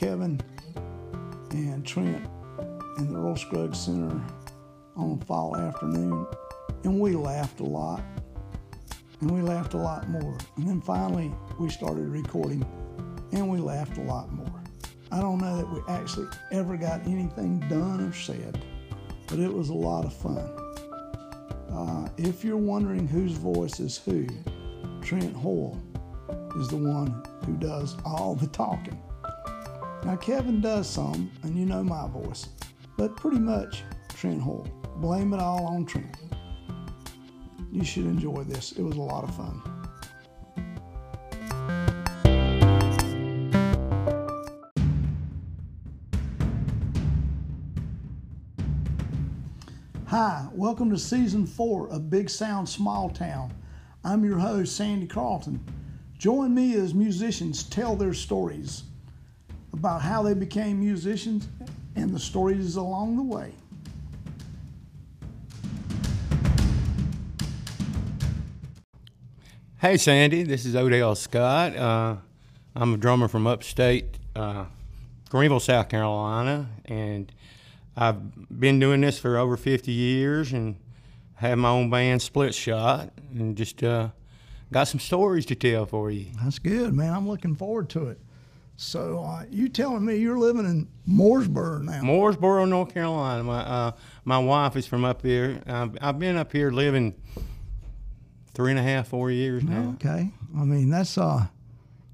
Kevin and Trent in the Earl Scruggs Center on a fall afternoon, and we laughed a lot, and we laughed a lot more. And then finally, we started recording, and we laughed a lot more. I don't know that we actually ever got anything done or said, but it was a lot of fun. Uh, if you're wondering whose voice is who, Trent Hoyle is the one who does all the talking. Now, Kevin does some, and you know my voice, but pretty much Trent Hoyle. Blame it all on Trent. You should enjoy this. It was a lot of fun. Hi, welcome to season four of Big Sound Small Town. I'm your host, Sandy Carlton. Join me as musicians tell their stories about how they became musicians and the stories along the way. Hey, Sandy, this is Odell Scott. Uh, I'm a drummer from upstate uh, Greenville, South Carolina, and I've been doing this for over 50 years and have my own band, Split Shot, and just uh, got some stories to tell for you. That's good, man. I'm looking forward to it. So uh, you telling me you're living in Mooresboro now? Mooresboro, North Carolina. My uh, my wife is from up here. I've, I've been up here living three and a half, four years now. Okay. I mean, that's uh,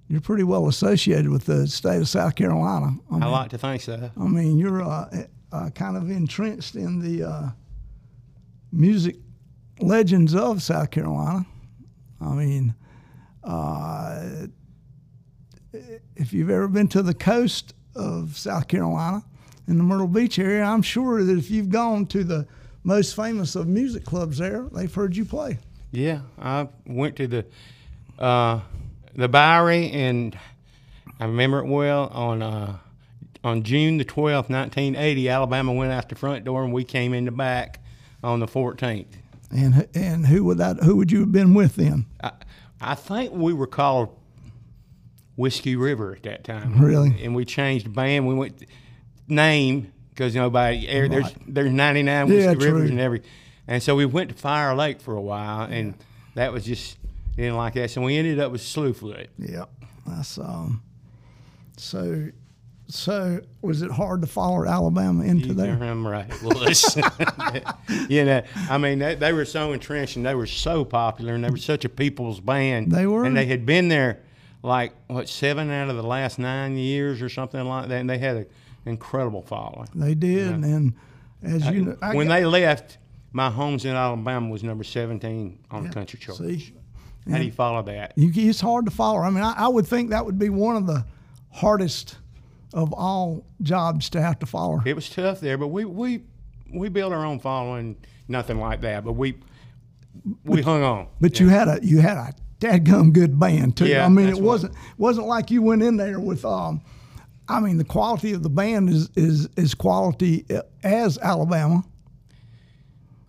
you're pretty well associated with the state of South Carolina. I, mean, I like to think so. I mean, you're uh, uh, kind of entrenched in the uh, music legends of South Carolina. I mean, uh, if you've ever been to the coast of South Carolina in the Myrtle Beach area, I'm sure that if you've gone to the most famous of music clubs there, they've heard you play. Yeah, I went to the uh, the Bowery, and I remember it well on uh, on June the twelfth, nineteen eighty. Alabama went out the front door, and we came in the back on the fourteenth. And and who would that? Who would you have been with then? I, I think we were called Whiskey River at that time. Really? And we changed band. We went name because nobody there's Right. there's 99 Whiskey Yeah, Rivers and every, and so we went to Fire Lake for a while, and that was just didn't like that. So we ended up with Slough Slewfoot. Yep. That's um. So, so was it hard to follow Alabama into there? I'm right. It was. you know, I mean, they, they were so entrenched and they were so popular and they were such a people's band. They were. And they had been there like, what, seven out of the last nine years or something like that. And they had an incredible following. They did, and as you know, I when got- they left, my homes in Alabama was number 17 on the country chart. see, How do you follow that? you, it's hard to follow. I mean, I, I would think that would be one of the hardest of all jobs to have to follow. It was tough there, but we we we built our own following. Nothing like that, but we we hung on. But you had a you had a dadgum good band too. Yeah, I mean, it wasn't wasn't like you went in there with um. I mean, the quality of the band is is is quality as Alabama.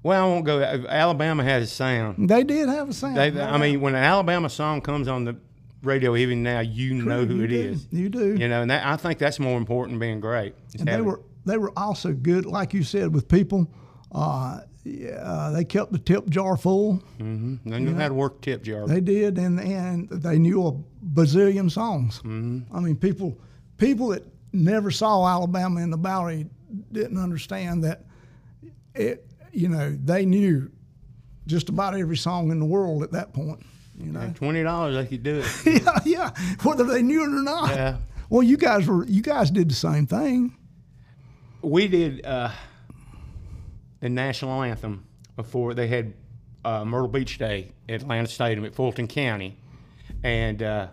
Well, I won't go. Alabama had a sound. They did have a sound. They, I mean, when an Alabama song comes on the radio, even now, you know who you it do. is. You do. You know, and that, I think that's more important than being great. and they were they were also good, like you said, with people. Uh, yeah, uh, they kept the tip jar full. Mm-hmm. They knew how to work tip jar. They did, and and they knew a bazillion songs. Mm-hmm. I mean, people people that never saw Alabama in the Bowery didn't understand that. It you know they knew just about every song in the world at that point. You know, Twenty dollars, they could do it. yeah, yeah, whether they knew it or not. Yeah. Well, you guys were you guys did the same thing. we did uh, the national anthem before they had uh, Myrtle Beach Day at Atlanta Stadium at Fulton County, and uh,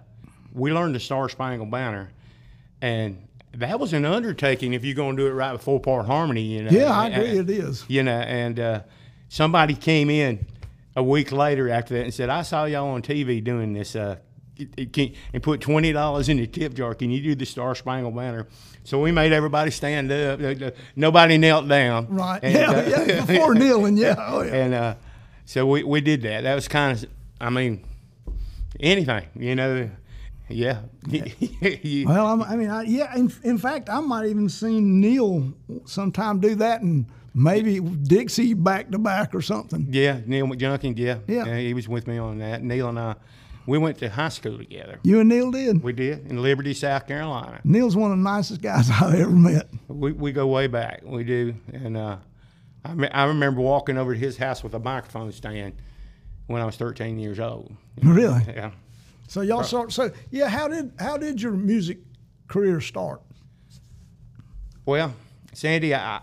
we learned the Star Spangled Banner, and that was an undertaking if you're going to do it right with four part harmony. You know. Yeah, I agree. It is. You know, and uh, somebody came in a week later after that and said, "I saw y'all on TV doing this." Can, and put twenty dollars in the tip jar. Can you do the Star Spangled Banner? So we made everybody stand up. Nobody knelt down. Right. And, yeah, uh, yeah. Before kneeling, yeah. Oh, yeah. and uh, so we, we did that. That was kind of, I mean, anything, you know, yeah. You- Well, I'm, I mean, I, yeah. In, in fact, I might even seen Neil sometime do that, and maybe Dixie back to back or something. yeah, Neil McJunkin, yeah. Yeah. He was with me on that. Neil and I, we went to high school together. You and Neil did. We did in Liberty, South Carolina. Neil's one of the nicest guys I've ever met. We, we go way back. We do. And uh, I, me- I remember walking over to his house with a microphone stand when I was 13 years old. Really. Yeah. So y'all start. So yeah, how did how did your music career start? Well, Sandy, I,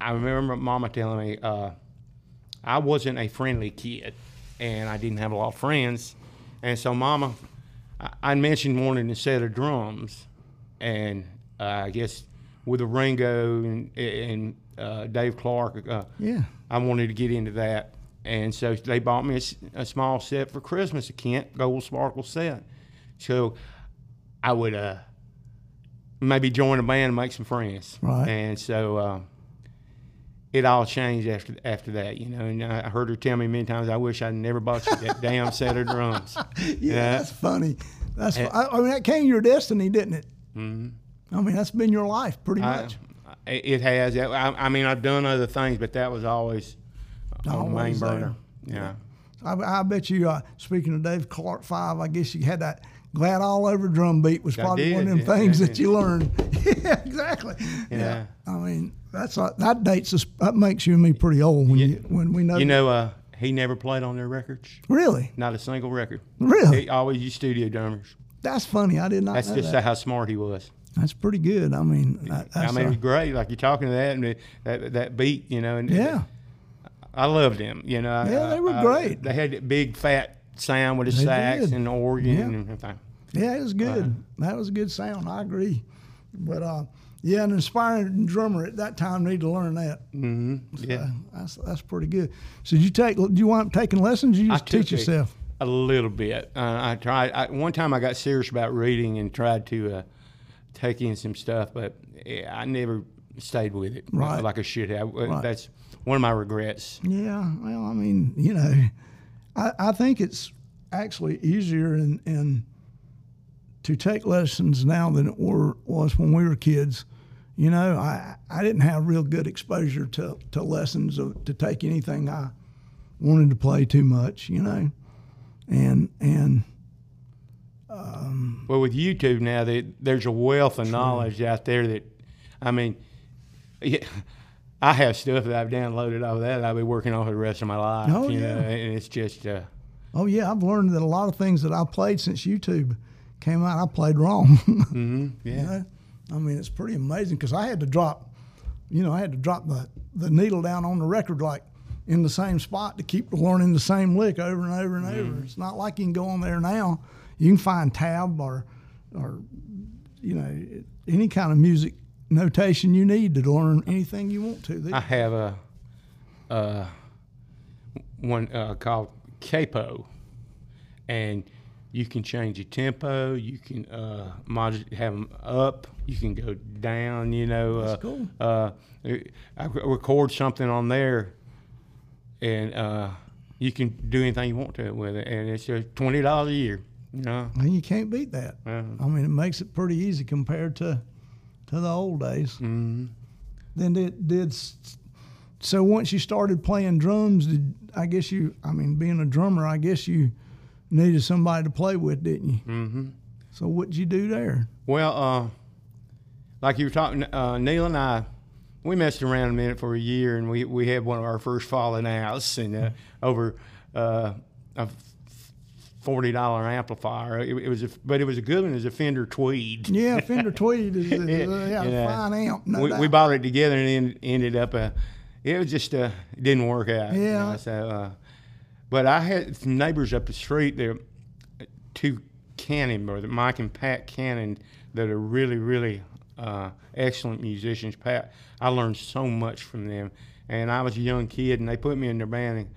I remember Mama telling me uh, I wasn't a friendly kid, and I didn't have a lot of friends, and so Mama, I, I mentioned wanting a set of drums, and uh, I guess with a Ringo and, and uh, Dave Clark, uh, Yeah. I wanted to get into that, and so they bought me a small set for Christmas, a Kent Gold Sparkle set. So I would uh, maybe join a band and make some friends. Right. And so uh, it all changed after after that, you know. And I heard her tell me many times, "I wish I'd never bought you that damn set of drums." Yeah, Yeah. that's funny. That's fu- I, I mean that came your destiny, didn't it? Mm-hmm. I mean that's been your life pretty I, much. it has. I, I mean, I've done other things, but that was always main Always there. burner. Yeah. I, I bet you. Uh, speaking of Dave Clark Five, I guess you had that glad all over drum beat was probably one of them yeah, things yeah, that you learned. yeah, exactly. Yeah. I mean that's uh, that dates us. That makes you and me pretty old when you when we know. You know, uh, he never played on their records. really, Not a single record. really. He always used studio drummers. That's funny. I did not That's just that. how smart he was. That's pretty good. I mean, I mean, it uh, was great. Like you're talking to that and the- that that beat, you know. And yeah, I loved him. You know. I- Yeah, they were I- great. They had that big fat sound with the They sax did. and the organ Yeah. and everything. yeah, it was good. Uh-huh. That was a good sound. I agree. But uh, yeah, an inspiring drummer at that time need to learn that. hmm Yeah. That's that's pretty good. So did you take? Do you want taking lessons? Or you just teach yourself? A little bit. Uh, I tried. I, one time I got serious about reading and tried to uh, take in some stuff, but yeah, I never stayed with it Right. like a should have. Uh, Right. That's one of my regrets. Yeah. Well, I mean, you know, I, I think it's actually easier in to take lessons now than it were was when we were kids. You know, I I didn't have real good exposure to, to lessons of, to take anything I wanted to play too much. You know, and and Well, with YouTube now, that there's a wealth of knowledge out there that, I mean, yeah, I have stuff that I've downloaded off that I'll be working on for the rest of my life. Oh, you yeah. know, and it's just, uh, oh yeah, I've learned that a lot of things that I played since YouTube came out, I played wrong. mhm, yeah. You know? I mean, it's pretty amazing because I had to drop, you know, I had to drop the, the needle down on the record like in the same spot to keep learning the same lick over and over and over. It's not like you can go on there now. You can find tab or, or, you know, any kind of music notation you need to learn anything you want to. I have a, uh, one uh, called Capo, and you can change your tempo. You can uh, mod- have them up. You can go down. You know, uh, cool. Uh, I record something on there, and uh, you can do anything you want to it with it, and it's just twenty dollars a year. You know, and you can't beat that. uh, I mean, it makes it pretty easy compared to to the old days. mhm. Then it did so once you started playing drums, did I guess you? I mean, being a drummer, I guess you needed somebody to play with, didn't you? Mhm. So what did you do there? Well, uh, like you were talking, uh, Neil and I, we messed around a minute for a year, and we, we had one of our first falling outs, and uh, over uh, a forty dollar amplifier. It, it was, a, but it was a good one. It was a Fender Tweed. Yeah, Fender Tweed is, is yeah, a fine amp. No we, we bought it together, and ended up. Uh, it was just uh, it didn't work out. you Yeah. know, so, uh, but I had some neighbors up the street. They're two Cannon brothers, Mike and Pat Cannon, that are really, really uh, excellent musicians. Pat, I learned so much from them, and I was a young kid, and they put me in their band. And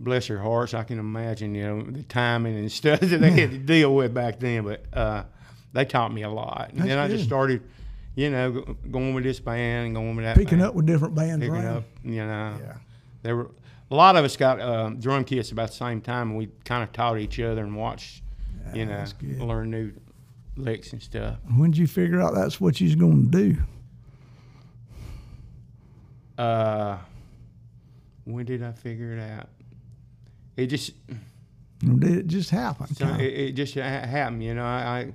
bless their hearts, I can imagine, you know, the timing and stuff that they had to deal with back then. But uh, they taught me a lot, and That's then I just started, you know, going with this band and going with that. picking band, up with different bands picking around. up, you know. Yeah. There were a lot of us got uh, drum kits about the same time, and we kind of taught each other and watched you know, learn new licks and stuff. When did you figure out that's what you was going to do? Uh, when did I figure it out? It just it just happen? so it, it just happened, you know. I, I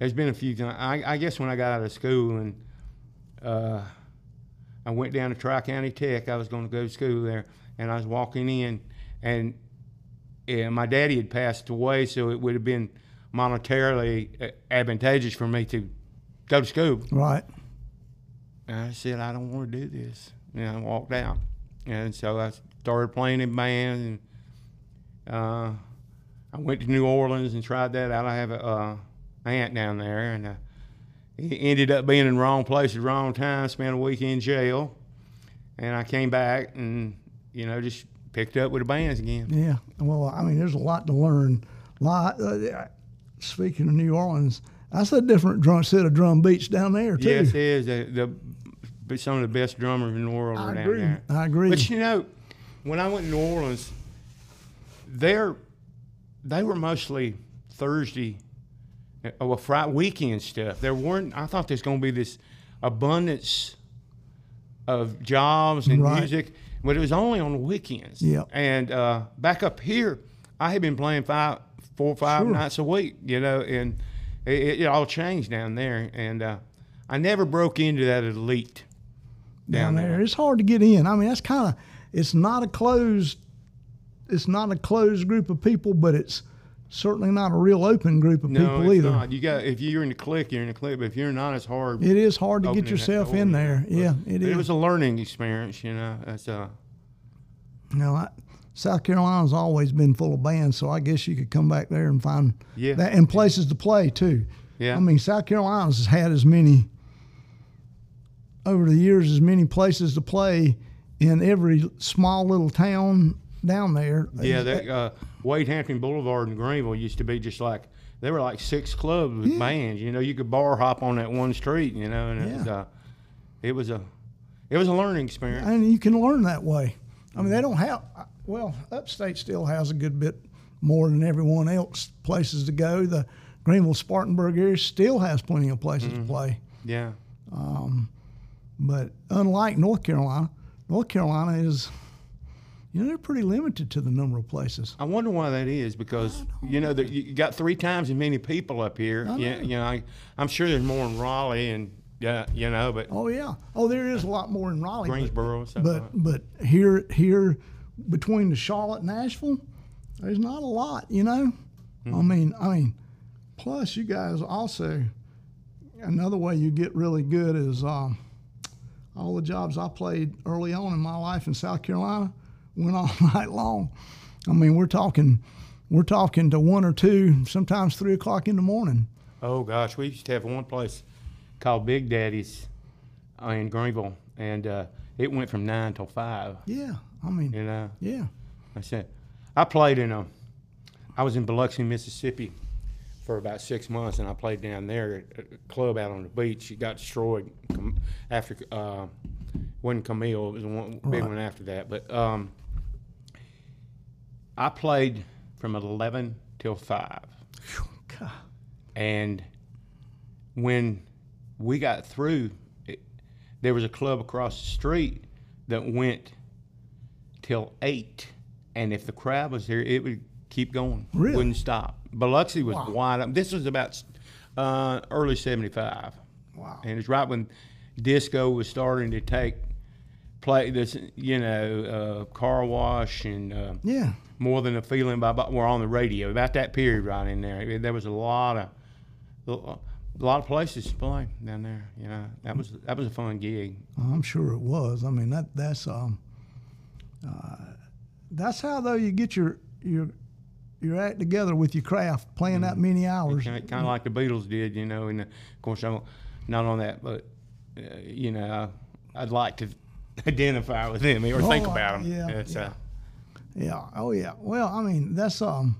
there's been a few times. I, I guess when I got out of school and uh, I went down to Tri County Tech, I was going to go to school there, and I was walking in, and yeah, my daddy had passed away, so it would have been monetarily uh, advantageous for me to go to school. right. And I said, I don't want to do this. And I walked out. And so I started playing in bands. And uh, I went to New Orleans and tried that out. I have a uh, aunt down there. And uh, he ended up being in the wrong place at the wrong time, spent a week in jail. And I came back and, you know, just picked up with the bands again. Yeah. Well, I mean, there's a lot to learn. Lot. Uh, speaking of New Orleans, that's a different drum set of drum beats down there too. Yes, it is. The, the, but some of the best drummers in the world I are down agree. there. I agree. But you know, when I went to New Orleans, they're they were mostly Thursday, uh, well, Friday weekend stuff. There weren't. I thought there's going to be this abundance of jobs and Right. music, but it was only on the weekends. Yep. And uh, back up here, I had been playing five, four, or five Sure. nights a week. You know, and it, it all changed down there. And uh, I never broke into that elite down there. It's hard to get in. I mean, that's kind of it's not a closed it's not a closed group of people, but it's certainly not a real open group of No, people either. not. You got if you're in the clique, you're in the clique. But if you're not, it's hard. It is hard to get yourself in there. But- Yeah, it is. It was a learning experience, you know. That's uh, you know, I, South Carolina's always been full of bands, so I guess you could come back there and find Yeah. that and places to play too. yeah. I mean, South Carolina's has had as many over the years as many places to play in every small little town down there. yeah, that uh, Wade Hampton Boulevard in Greenville used to be just like they were like six clubs with Yeah. bands. You know, you could bar hop on that one street. You know, and it was Yeah. uh, it was a it was a learning experience. and you can learn that way. I mean, they don't have. Well, upstate still has a good bit more than everyone else places to go. The Greenville Spartanburg area still has plenty of places to play. Yeah, Um, But unlike North Carolina, North Carolina is, you know, they're pretty limited to the number of places. I wonder why that is because you know that you got three times as many people up here. I Yeah, know. you know, I, I'm sure there's more in Raleigh and yeah, you know, but Oh yeah. Oh, there is a lot more in Raleigh. but- Greensboro. But like but here here between the Charlotte and Nashville, there's not a lot, you know. I Hmm. mean I mean, plus you guys also another way you get really good is um, all the jobs I played early on in my life in South Carolina went all night long. I mean we're talking we're talking to one or two, sometimes three o'clock in the morning. Oh gosh, we used to have one place called Big Daddy's in Greenville, and uh, it went from nine till five. Yeah, I mean You know, yeah. I said I played in a. I was in Biloxi, Mississippi, for about six months, and I played down there at a club out on the beach. It got destroyed after uh, wasn't Camille. It was one big Right. one after that, but um, I played from eleven till five. God. And when we got through, it, there was a club across the street that went till eight, and if the crowd was there, it would keep going. Really? Wouldn't stop. Biloxi was Wow. wide open. This was about uh, early '75, Wow. and it's right when disco was starting to take play. This, you know, uh, car wash and. Uh, Yeah. more than a feeling by, by we're on the radio about that period right in there. There was a lot of a lot of places to play down there. You know, that was that was a fun gig. I'm sure it was. I mean that that's um uh, that's how though you get your your your act together with your craft playing that many hours. Kind of, kind of like the Beatles did, you know. And of course, I'm not on that, but uh, you know, I'd like to identify with them or think Oh, about them. yeah, It's, yeah. Uh, Yeah. Oh yeah. Well, I mean that's um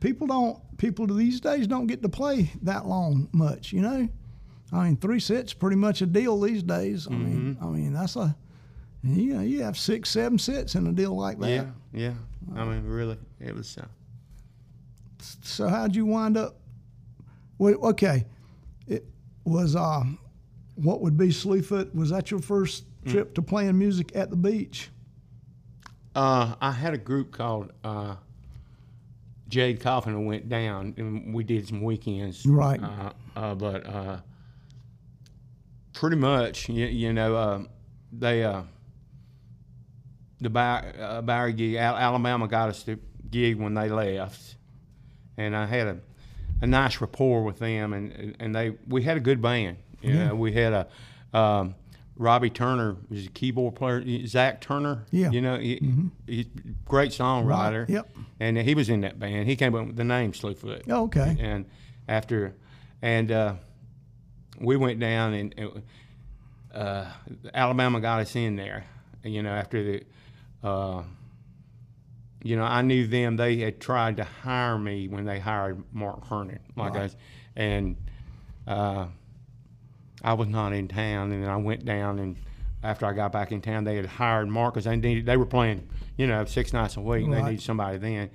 people don't people these days don't get to play that long much, you know. I mean three sets pretty much a deal these days. I mean Mm-hmm. I mean that's a you know you have six seven sets in a deal like that. yeah, yeah. I mean, really, it was. Uh, So how'd you wind up? Well, okay, it was uh, what would be Slewfoot. Was that your first Mm. trip to playing music at the beach? Uh, I had a group called uh, Jade Coffin who went down, and we did some weekends. Right. Uh, uh, but uh, pretty much, you, you know, uh, they uh, the Bow- uh, Bowery gig, Al- Alabama got us the gig when they left, and I had a, a nice rapport with them, and and they we had a good band. You Yeah. know, we had a. Um, Robbie Turner was a keyboard player. Zach Turner, Yeah. Mm-hmm. you know, he, he's a great songwriter. Yep. And he was in that band. He came up with the name Slewfoot. Oh, okay. And after, and uh, we went down and and, uh, Alabama got us in there. You know, after the, uh, you know, I knew them. They had tried to hire me when they hired Mark Herndon, like Right. us, and uh, I was not in town. And then I went down and. After I got back in town, they had hired Mark because they needed. They were playing, you know, six nights a week. and They needed somebody then,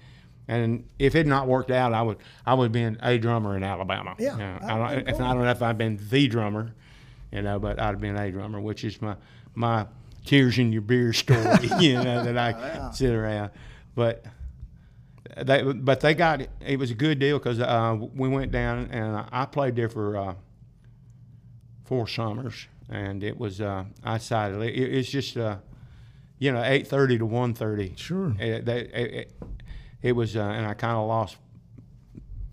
and if it not worked out, I would I would have been a drummer in Alabama. Yeah, You know, I- don't, if I don't know if I'd been the drummer, you know, but I'd have been a drummer, which is my my tears in your beer story, you know, that I sit around. But they but they got it. It was a good deal because uh, we went down and I played there for uh, four summers, and it was uh, I decided it, it's just uh, you know eight thirty to one thirty. Sure. It, they- it, it, was, uh, and I kind of lost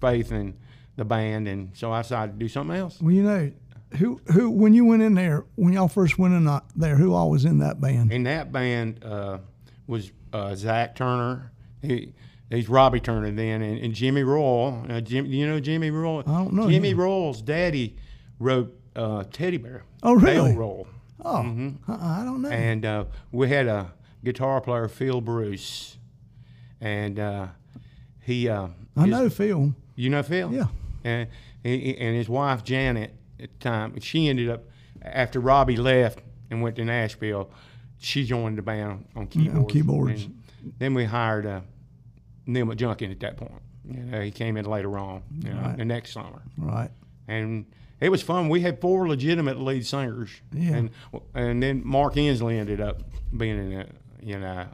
faith in the band, and so I decided to do something else. Well, you know, who who when you went in there, when y'all first went in uh, there, who all was in that band? In that band uh, was uh, Zach Turner. He, he's Robbie Turner then, and, and Jimmy Royal. Uh, Jim, you know Jimmy Royal? I don't know Jimmy him. Royal's daddy wrote uh, Teddy Bear. Oh, really? Dale Royal. Oh, uh, I don't know. Mm-hmm. And uh, we had a guitar player, Phil Bruce, and uh, he. Uh, I his- know Phil. You know Phil? Yeah. And and his wife Janet at the time, she ended up after Robbie left and went to Nashville. She joined the band on keyboards. On keyboards. Then we hired uh, Neil McJunkin at that point. You know, he came in later on, you know, Right. the next summer, Right. and it was fun. We had four legitimate lead singers, Yeah. and and then Mark Inslee ended up being in a you know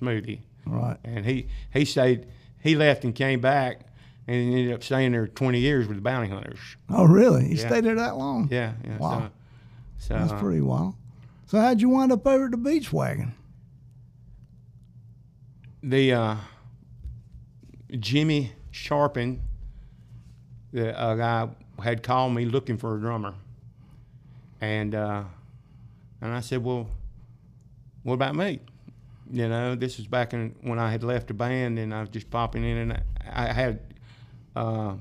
smoothie Right. and he he stayed. He left and came back, and ended up staying there 20 years with the bounty hunters. Oh, really? He Yeah. stayed there that long? Yeah, yeah. Wow. So, so That's uh, pretty wild. So how'd you wind up over at the beach wagon? the uh, Jimmy Sharpen, the uh, guy had called me looking for a drummer, and uh, and I said, well, what about me? You know, this was back in when I had left the band, and I was just popping in, and I had uh, a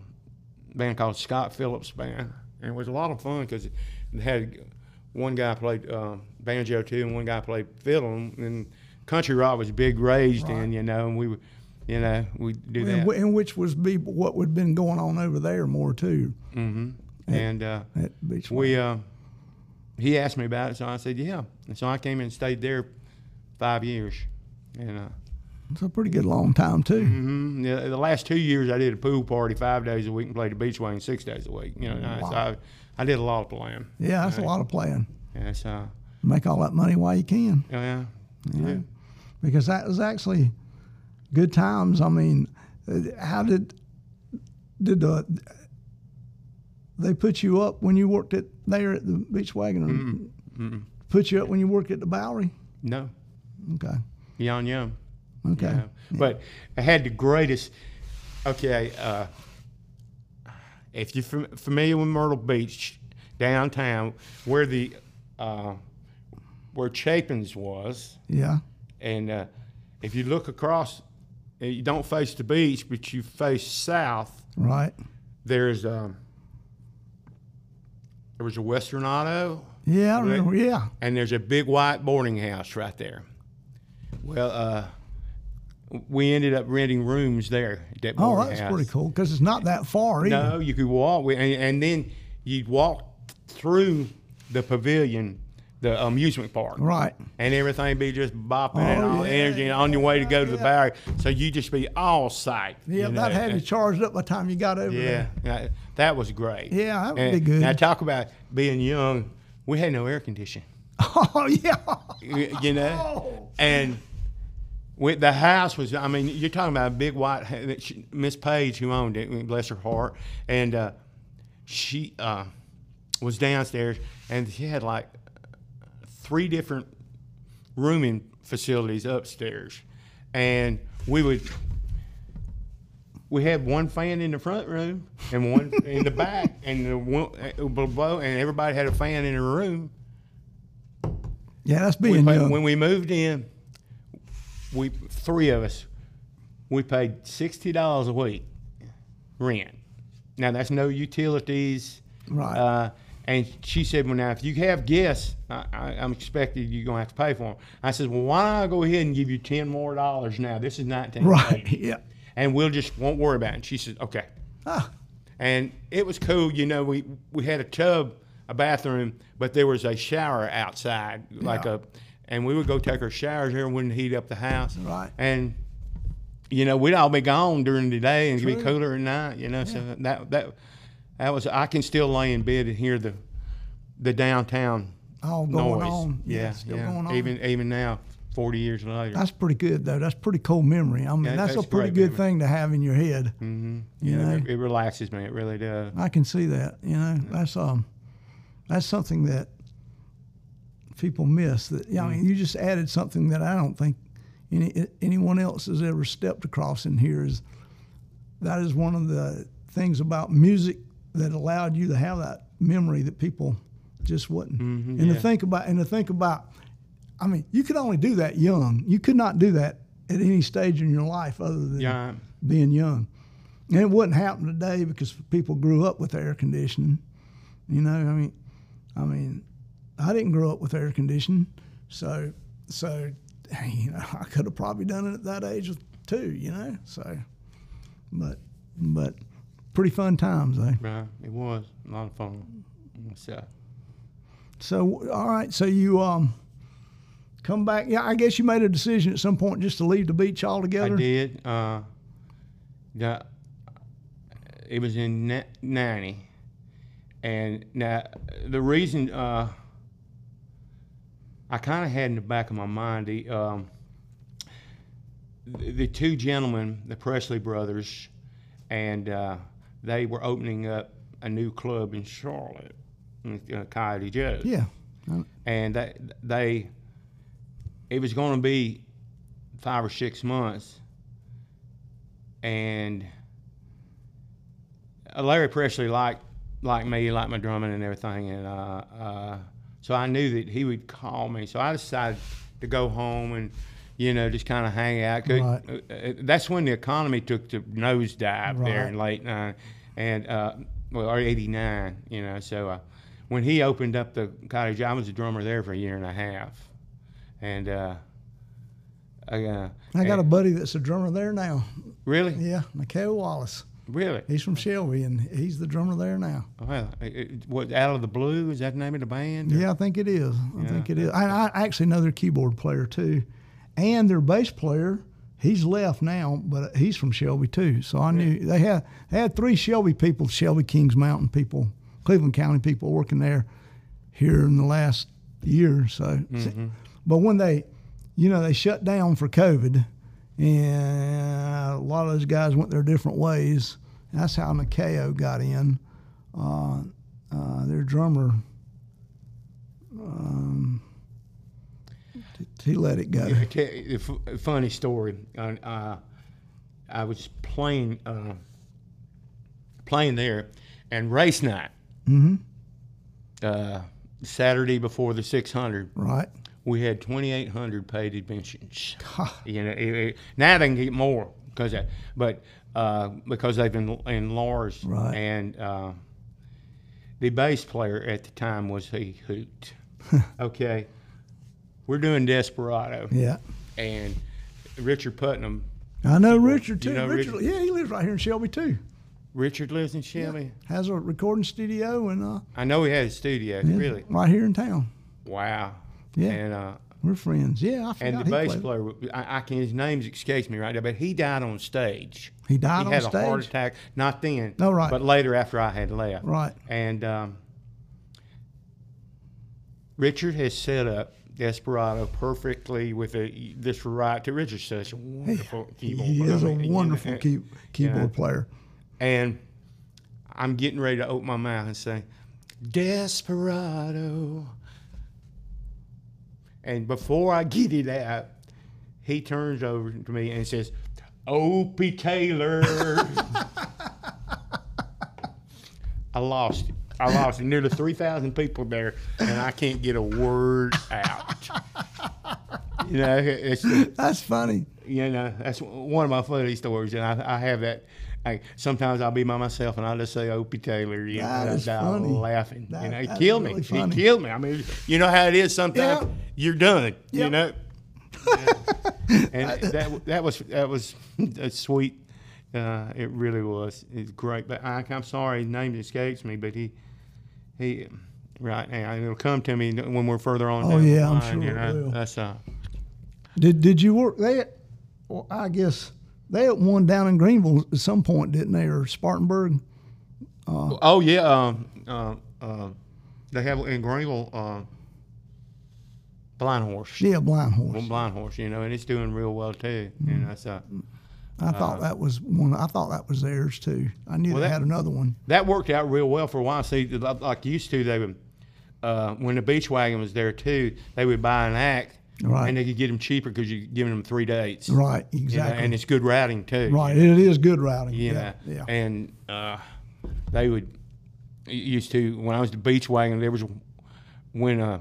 band called Scott Phillips Band, and it was a lot of fun because it had one guy played uh, banjo too, and one guy played fiddle, and, and country rock was big raised in, you know, and we would, you know, we do that. and which was be what would been going on over there more too hmm And uh, at beach we, uh, he asked me about it, so I said, yeah. And so I came and stayed there five years. And uh, It's a pretty good long time too. hmm yeah, the last two years, I did a pool party five days a week and played the beach wagon six days a week. You know, so I, I did a lot of playing. Yeah, that's a lot of playing. Yeah, so, Make all that money while you can. yeah, you yeah. know, because that was actually good times. I mean, how did did uh, they put you up when you worked at there at the beach wagon, Mm-mm. put you up when you worked at the Bowery? No, Okay, young, young. okay, you know. But I had the greatest. Okay, uh, if you're fam- familiar with Myrtle Beach, downtown, where the uh, where Chapin's was, yeah, and uh, if you look across, you don't face the beach, but you face south. right, There's um, there was a Western Auto. yeah, I remember, yeah, and there's a big white boarding house right there. Well, uh, we ended up renting rooms there. At that Oh, that's house. pretty cool because it's not that far either. No, you could walk, and, and then you'd walk through the pavilion the amusement park. Right. And everything be just bopping and Oh, all the yeah, energy and on your way to go to the Bowery. So you just be all psyched. Yeah, you know, that had you and- charged up by the time you got over Yeah, there. that- that was great. Yeah, that would And be good. Now talk about being young. We had no air conditioning. Oh yeah. you know, Oh. and with the house was. I mean, you're talking about a big white ha- that she- Miss Page who owned it. Bless her heart, and uh, she uh, was downstairs, and she had like three different rooming facilities upstairs, and we would. We had one fan in the front room and one in the back, and the one uh, below, and everybody had a fan in the room. Yeah, that's We being paid, young. when we moved in, we three of us, we paid sixty dollars a week rent. Now that's no utilities. Right. Uh, and she said, "Well, now if you have guests, I, I'm expecting you're gonna have to pay for them." I said, "Well, why don't I go ahead and give you ten more dollars now? This is nineteen, right. Yeah. and we'll just won't worry about it." And she said, "Okay." Ah, and it was cool. You know, we we had a tub, a bathroom, but there was a shower outside, like Yeah. a, and we would go take our showers there. and Wouldn't heat up the house, Right. And you know, we'd all be gone during the day, and it'd be cooler at night. You know, so that that that was. I can still lay in bed and hear the the downtown all going noise. on. Yeah, still yeah. going on. Even even now, forty years later. that's pretty good though. That's pretty cool memory. I mean, Yeah, that's, that's a pretty good memory. thing to have in your head. mm-hmm. You yeah, know? it, it relaxes me. It really does. I can see that. You know, that's um, that's something that people miss. That yeah, I mean, you just added something that I don't think any anyone else has ever stepped across in here. Is that is one of the things about music that allowed you to have that memory that people just wouldn't. Mm-hmm. and yeah. to think about and to think about, I mean, you could only do that young. You could not do that at any stage in your life other than Yeah. being young. And it wouldn't happen today because people grew up with air conditioning. You know, I mean, I mean, I didn't grow up with air conditioning, so so you know I could have probably done it at that age too. You know, so but but pretty fun times, eh? Right. It was a lot of fun. So. So all right, so you um come back. Yeah, I guess you made a decision at some point just to leave the beach altogether. I did. Uh, the, it was in 90. And now, the reason uh, I kind of had in the back of my mind the, um, the, the two gentlemen, the Presley brothers, and uh, they were opening up a new club in Charlotte, uh, Coyote Joe's Yeah. and they, they it was going to be five or six months and larry presley liked like me liked my drumming and everything and uh, uh, so i knew that he would call me so i decided to go home and you know just kind of hang out Right. uh, uh, that's when the economy took the nosedive there in late nine and uh, well or 89 you know so uh, when he opened up the cottage i was a drummer there for a year and a half and uh, I, uh, I got a buddy that's a drummer there now. really Yeah, Mikhail Wallace. really He's from Shelby, and he's the drummer there now. well it, it- what out of the blue is that the name of the band or- Yeah, I think it is. I Yeah, think it is. I, I actually know their keyboard player too, and their bass player. He's left now, but he's from Shelby too. So I knew they had they had three Shelby people, Shelby Kings Mountain people, Cleveland County people working there here in the last year. or So, but when they, you know, they shut down for COVID, and a lot of those guys went their different ways. That's how Mikeo got in. Uh, uh, their drummer um, he let it go. I tell you a f- a funny story. Uh, uh, I was playing uh, playing there, and race night, hmm uh, Saturday before the 600, Right. we had 2,800 paid admissions. Ha. You know, it, it, now they can get more because, but uh, because they've been enlarged. Right. And uh, the bass player at the time was a hoot. okay, we're doing Desperado, Yeah. and Richard Putnam. I know. Richard You too. know Richard, Richard? yeah, he lives right here in Shelby too. Richard lives in Shelby. Has a recording studio and uh, I know he had a studio. yeah, Really? right here in town. Wow. Yeah. And uh, We're friends. Yeah, and the he bass played. player, I, I can his names escapes me right now, but he died on stage. He died he on stage. He had a heart attack. Not then. No, right. But later after I had left. Right. And um, Richard has set up Desperado perfectly with a, this variety. Richard's such a wonderful keyboard He is I a mean, you know, wonderful key, keyboard player. And I'm getting ready to open my mouth and say, Desperado. And before I get it out, he turns over to me and says, Opie Taylor. I lost it. I lost it. Nearly 3,000 people there, and I can't get a word out. You know, it's, That's funny. you know, that's one of my funny stories, and I, I have that. I, sometimes I'll be by myself and I'll just say Opie Taylor, you That know, and I'll funny. laughing. That- you know, that's killed really me. funny. He killed me. I mean, you know how it is. Sometimes Yeah. you're done. You know. and that that was that was a sweet. Uh, it really was. It's great. But I, I'm sorry, his name escapes me. But he he right now it'll come to me when we're further on. Oh, yeah, I'm line, you sure it will. That's uh. Did Did you work? They, had- well, I guess they had one down in Greenville at some point, didn't they, or Spartanburg? Oh yeah, um, uh, uh, they have in Greenville uh, blind horse. Yeah, Blind Horse. Well, blind horse, you know, and it's doing real well too. And know, so I thought that was one. I thought that was theirs too. I knew Well, they that- had another one. that worked out real well for a while. See, like used to, they would uh, when the beach wagon was there too, they would buy an act. Right. And they could get them cheaper because you're giving them three dates. Right, You know, exactly. and it's good routing too. right, it is good routing. yeah, know. yeah. And uh, they would used to when I was the beach wagon. There was when uh,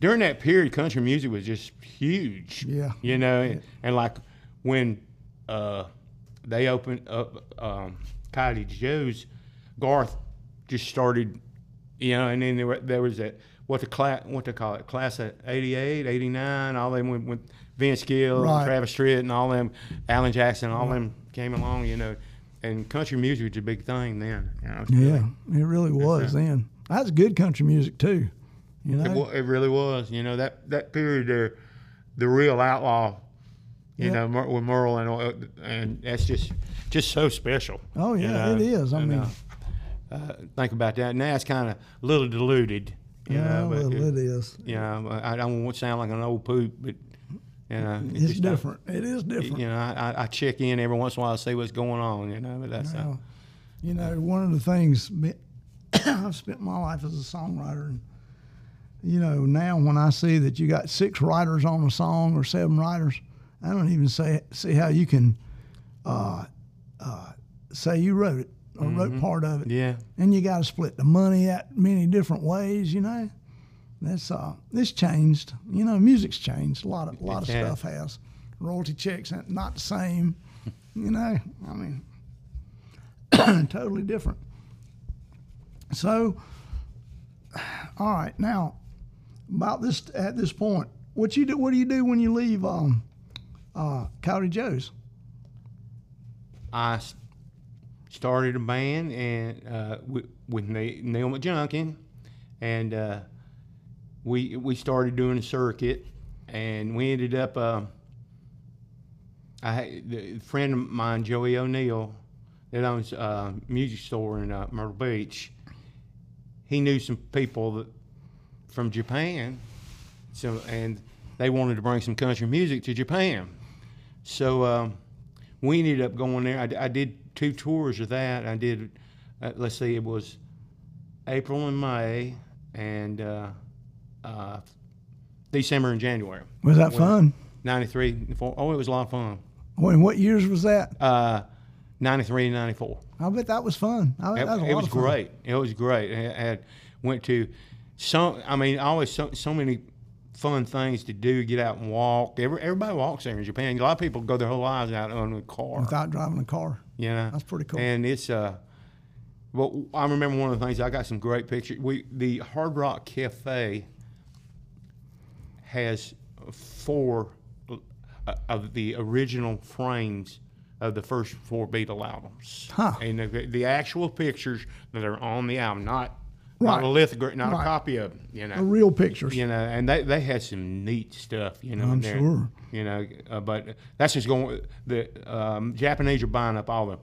during that period, country music was just huge. Yeah. you know, and, and like when uh, they opened up um, Coyote Joe's, Garth just started, you know, and then there, were, there was that what the class what they call it class of 88, 89, all them with, with Vince Gill, Right. Travis Tritt, and all them, Alan Jackson, all them came along, you know, and country music was a big thing then. You know, Yeah, it really was then. That's good country music too. You It, know, wa- it really was. You know that that period there, the real outlaw. You Yeah. know, with Merle and all- and that's just just so special. Oh, you yeah, know? it is. I And, mean- uh, uh, think about that. Now it's kind of a little diluted. You yeah, know, well, it- it is. you know, I don't want to sound like an old poop, but you know, it It's different. It is different. You know, I, I- check in every once in a while to see what's going on. You know, but that's Now, you know, one of the things I've spent my life as a songwriter, and you know, now when I see that you got six writers on a song or seven writers, I don't even say see how you can uh, uh, say you wrote it or wrote part of it, yeah. and you got to split the money that many different ways. You know, that's uh, it's changed. You know, music's changed. A lot of a lot of stuff has. Royalty checks not the same. You know, I mean, totally different. So, all right, now about this at this point, what you do? What do you do when you leave um, uh, Coyote Joe's? I started a band and uh, with, with Neil McJunkin, and uh, we we started doing a circuit, and we ended up. Uh, I friend of mine, Joey O'Neill, that owns a music store in uh, Myrtle Beach. He knew some people that from Japan, so and they wanted to bring some country music to Japan. So um, we ended up going there. I did two tours of that. I did, uh, let's see, it was April and May, and uh, uh, December and January. Was that Well, fun? 93, Oh, it was a lot of fun. When what years was that? Uh, 93 and 94. I bet that was fun. I bet It, that was a it was of fun. great. It was great. I had went to some. I mean, always so, so many fun things to do. Get out and walk. Every, everybody walks there in Japan. A lot of people go their whole lives out on a car. Without driving a car. You know, That's pretty cool. And it's uh, well, I remember one of the things. I got some great pictures. We the Hard Rock Cafe has four uh, of the original frames of the first four Beatle albums. Huh. And the, the actual pictures that are on the album, not not Right. a lithograph, not Right. a copy of, you know. real pictures. You know, and they, they had some neat stuff, you know. I'm there, sure. You know, uh, but that's just going. The um, Japanese are buying up all the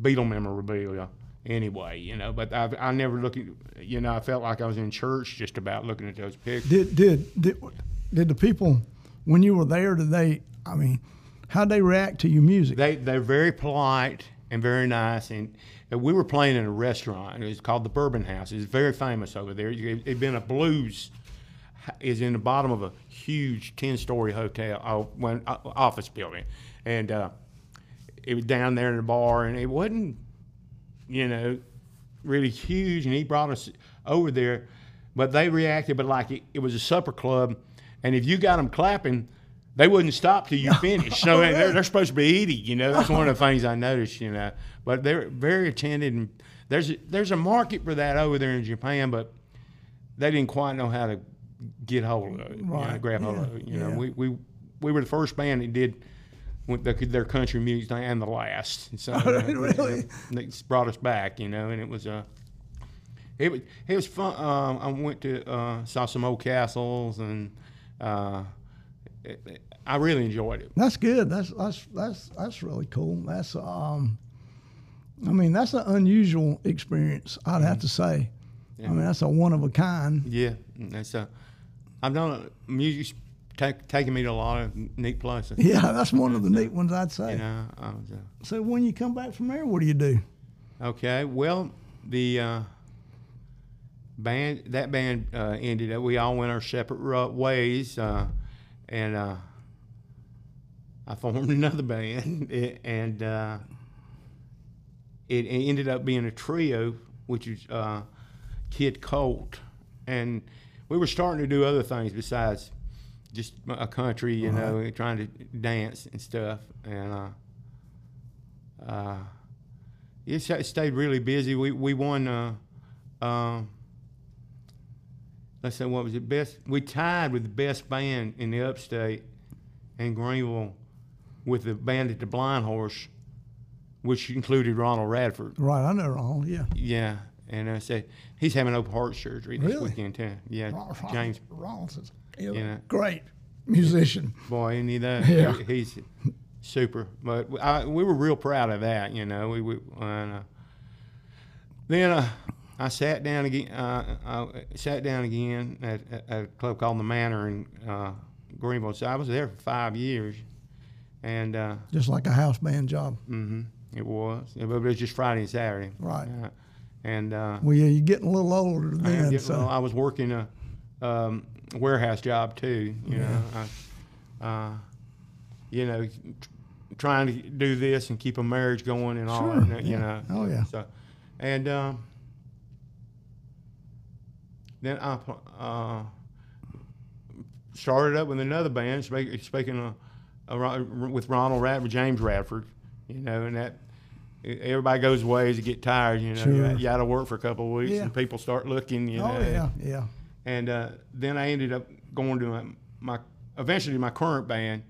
Beatle memorabilia anyway, you know. But I, I never look at, you know, I felt like I was in church just about looking at those pictures. Did did did did the people when you were there? Did they? I mean, how'd they react to your music? They they're very polite and very nice. And uh, we were playing in a restaurant. It was called the Bourbon House. It's very famous over there. It had been a blues. Is in the bottom of a huge ten-story hotel, uh, one uh, office building, and uh, it was down there in the bar, and it wasn't, you know, really huge. And he brought us over there, but they reacted, but like it, it was a supper club, and if you got them clapping, they wouldn't stop till you finished. So they're, they're supposed to be eating, you know. That's one of the things I noticed, you know. But they're very attentive, and there's a, there's a market for that over there in Japan, but they didn't quite know how to get hold of it, you know, Right, grab hold yeah, of it. You know, yeah. we, we we were the first band that did with the, their country music and the last. And so uh, Really? they brought us back, you know, and it was uh, it was it was fun. Um, I went to uh, saw some old castles and uh, it, it- I really enjoyed it. That's good. That's that's that's that's really cool. That's um, I mean, that's an unusual experience. I'd have to say. Yeah. I mean, that's a one of a kind. Yeah, that's uh, I've done music's take, taken me to a lot of neat places. Yeah, that's one of the neat ones I'd say. You know, I was, uh, So when you come back from there, what do you do? Okay, well, the uh, band that band uh, ended up. We all went our separate ways, uh, and uh, I formed another band, and uh, it, ended up being a trio, which is uh, Kid Colt, and we were starting to do other things besides just a country, you know, trying to dance and stuff, and. Uh, uh, it stayed really busy. We we won. Uh, um, let's say what was it? Best. We tied with the best band in the upstate and Greenville with the band at the Blind Horse, which included Ronald Radford. Right, I know Ronald. Yeah, Yeah, and I said he's having open heart surgery this Really? weekend too. Yeah, Ron- Ron- James. Ronald's a you know, great musician. Boy, isn't he that? Yeah. He's super. But I, we were real proud of that, you know. We, we and, uh, then uh, I sat down again. Uh, I sat down again at, at a club called the Manor in uh, Greenville. So I was there for five years, and uh, Just like a house band job. hmm it was. But it was just Friday and Saturday. Right. Uh, and uh, Well, yeah, you're getting a little older I, then, getting- so well, I was working a um, warehouse job too. You Yeah. know, I, uh, you know, trying to do this and keep a marriage going and all Sure, that. You yeah. know. Oh, yeah. So, and um, then I uh, started up with another band, speak, speaking of, uh, with Ronald Radford, James Radford. You know, and that everybody goes ways to get tired. You know, Sure. you, got to work for a couple of weeks, Yeah. and people start looking. You oh know, yeah, yeah. and uh, then I ended up going to my, my eventually my current band,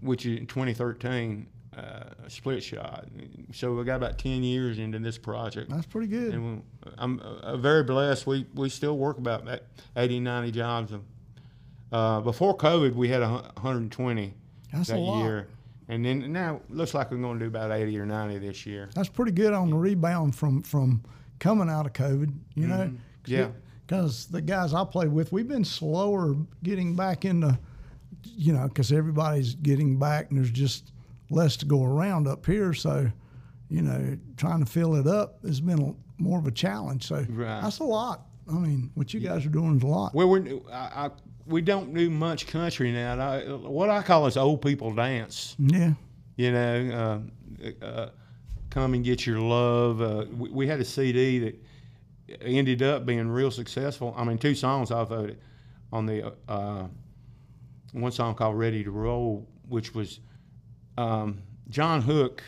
which is in 2013, uh, Split Shot. So we got about 10 years into this project. That's pretty good. And we, I'm uh, very blessed. We, we still work about 80, 90 jobs. Uh, before COVID, we had a 120 That's that a lot. year. And then now looks like we're going to do about 80 or 90 this year. That's pretty good on the rebound from from coming out of COVID. You know, Mm-hmm. Yeah. Because the guys I played with, we've been slower getting back into, you know, because everybody's getting back and there's just less to go around up here. So, you know, trying to fill it up has been a, more of a challenge. So Right. that's a lot. I mean, what you guys are doing is a lot. Well, we're, I, I, we don't do much country now. I, what I call is old people dance. Yeah. You know, uh, uh, come and get your love. Uh, we, we had a CD that ended up being real successful. I mean, two songs off of it. On the uh, one song called "Ready to Roll," which was um, John Hook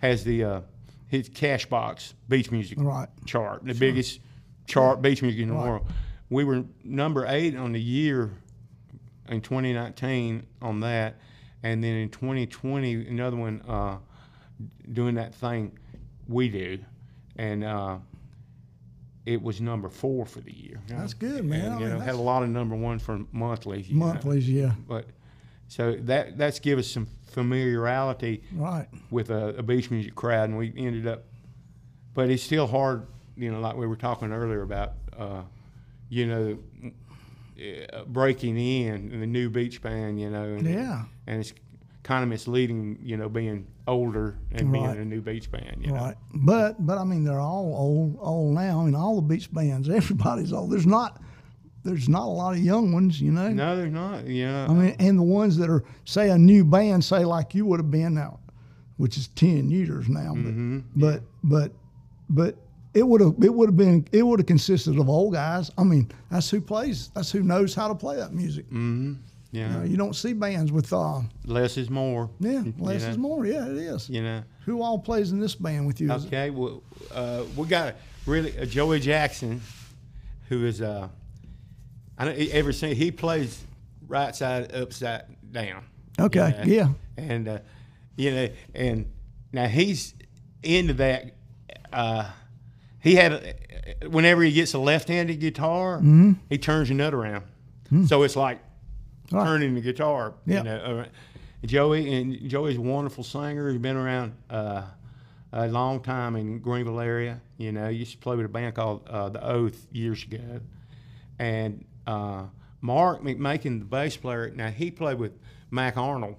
has the uh, his Cashbox beach music Right. chart, the biggest chart beach music in the Right. world. We were number eight on the year in 2019 on that, and then in 2020 another one uh, doing that thing we do, and uh, it was number four for the year. That's good, man. And, I you mean, know, had a lot of number ones for monthlies. you know. Monthlies, yeah, But so that that's give us some familiarity right. with a, a beach music crowd, and we ended up. But it's still hard, you know, like we were talking earlier about, uh, you know, uh, breaking in in the new beach band, you know, and, Yeah. and it's kind of misleading, you know, being older and Right. being a new beach band, you know. Right, but but I mean they're all old old now. I mean all the beach bands, everybody's old. There's not there's not a lot of young ones, you know. No, they're not. Yeah. I mean, and the ones that are say a new band, say like you would have been now, which is ten years now. But Mm-hmm. but but but it would have it would have been it would have consisted of old guys. I mean that's who plays. That's who knows how to play that music. yeah, You, know, you don't see bands with uh less is more. yeah you less know, is more. Yeah, it is. You know. Who all plays in this band with you? Okay, well, uh, we got a really uh, Joey Jackson, who is uh, I don't ever seen he plays right side upside down. Okay, you know? yeah. and uh, you know, and now he's into that. Uh, he had whenever he gets a left-handed guitar, he turns your nut around, so it's like Right. turning the guitar. Yeah. You know, Joey and Joey's a wonderful singer. He's been around uh, a long time in Greenville area. You know, he used to play with a band called uh, The Oath years ago, and uh, Mark McMakin, the bass player. Now he played with Mac Arnold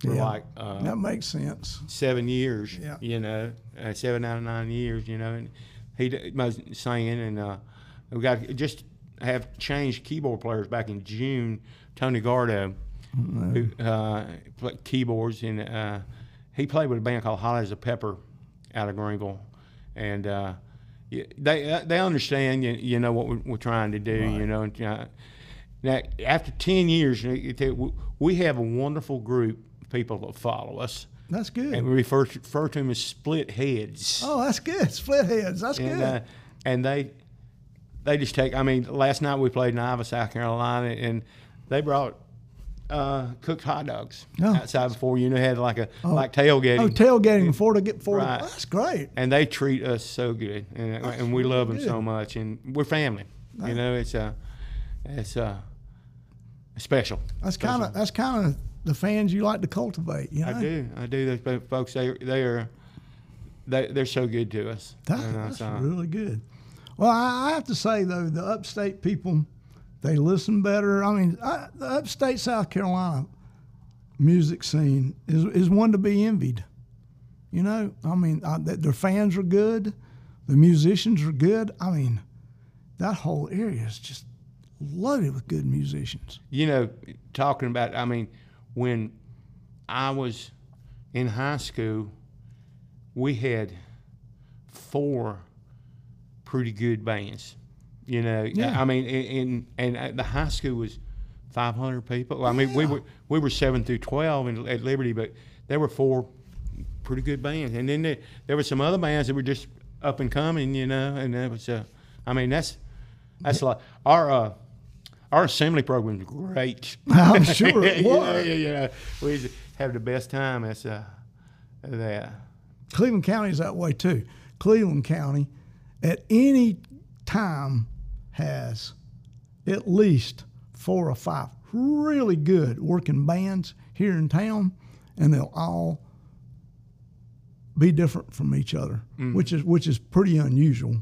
for Yeah. like uh, That makes sense. seven years. Yeah. You know, uh, seven out of nine years. You know, and he was singing, and uh, we got just have changed keyboard players back in June. Tony Gardo, who uh, played keyboards, and uh, he played with a band called as a Pepper out of Greenville, and uh, they uh, they understand you, you know what we're, we're trying to do. You know, and, uh, now after ten years, you know, you tell- we- we have a wonderful group of people that follow us That's good. and we refer to, refer to them as split heads. oh, that's good. Split heads. That's and, good. uh, and they they just take. I mean, last night we played in Iva, South Carolina, and they brought uh, cooked hot dogs Oh. outside before you know had like a like tailgating. oh, tailgating before to get before. Right. To, that's great. and they treat us so good, and, and we love them good. so much, and we're family. You know, it's uh, it's uh, special. That's kind of that's kind of the fans you like to cultivate. You know. I do, I do. Those folks, they they are, they they're so good to us. That- that's really good. Well, I, I have to say though, the upstate people, they listen better. I mean, I, the upstate South Carolina music scene is is one to be envied. You know, I mean, I, th- their fans are good, the musicians are good. I mean, that whole area is just loaded with good musicians. you know, talking about, I mean, when I was in high school, we had four pretty good bands. You know, Yeah. I mean, in, in and uh, the high school was 500 people. I mean, we were we were seven through 12 in, at Liberty, but there were four pretty good bands, and then there, there were some other bands that were just up and coming. You know, and that was, uh, I mean, that's that's a lot. Our uh, our assembly program program's great. I'm sure it was. yeah, yeah. We have the best time. That's uh, that. Cleveland County is that way too. Cleveland County, at any time, has at least four or five really good working bands here in town, and they'll all be different from each other, which is which is pretty unusual.